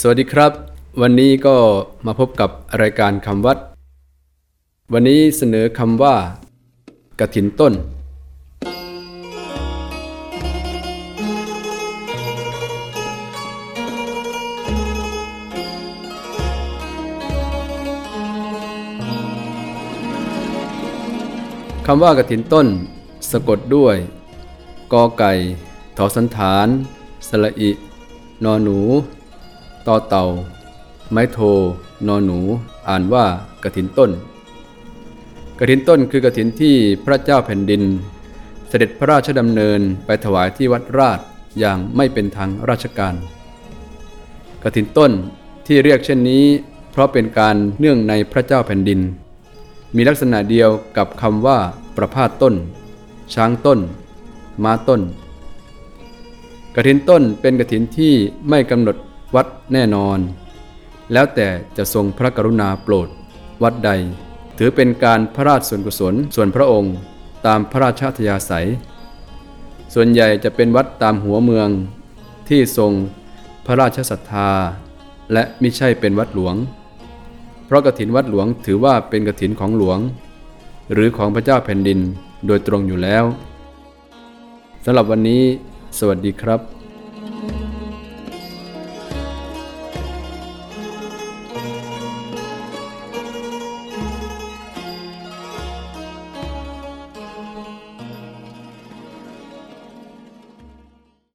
สวัสดีครับ วันนี้ก็มาพบกับรายการคำวัด วันนี้เสนอคำว่ากระถินต้น คำว่ากระถินต้น สะกดด้วยกอไก่ทอสันฐาน สระอิ นอหนู ต่อเต่า ไม้โท นอหนู อ่านว่ากระถินต้น กระถินต้นคือกระถินที่พระเจ้าแผ่นดิน เสด็จพระราชดำเนินไปถวายที่วัดราชอย่างไม่เป็นทางราชการ กระถินต้นที่เรียกเช่นนี้ เพราะเป็นการเนื่องในพระเจ้าแผ่นดิน มีลักษณะเดียวกับคำว่าประพาสต้น ช้างต้น ม้าต้น กระถินต้นเป็นกระถินที่ไม่กำหนดวัดแน่นอน แล้วแต่จะทรงพระกรุณาโปรดวัดใด ถือเป็นการพระราชส่วนกุศลส่วนพระองค์ตามพระราชธยาศัย ส่วนใหญ่จะเป็นวัดตามหัวเมืองที่ทรงพระราชศรัทธา และไมิใช่เป็นวัดหลวง เพราะกฐินวัดหลวงถือว่าเป็นกฐินของหลวง หรือของพระเจ้าแผ่นดินโดยตรงอยู่แล้วสำหรับวันนี้ สวัสดีครับ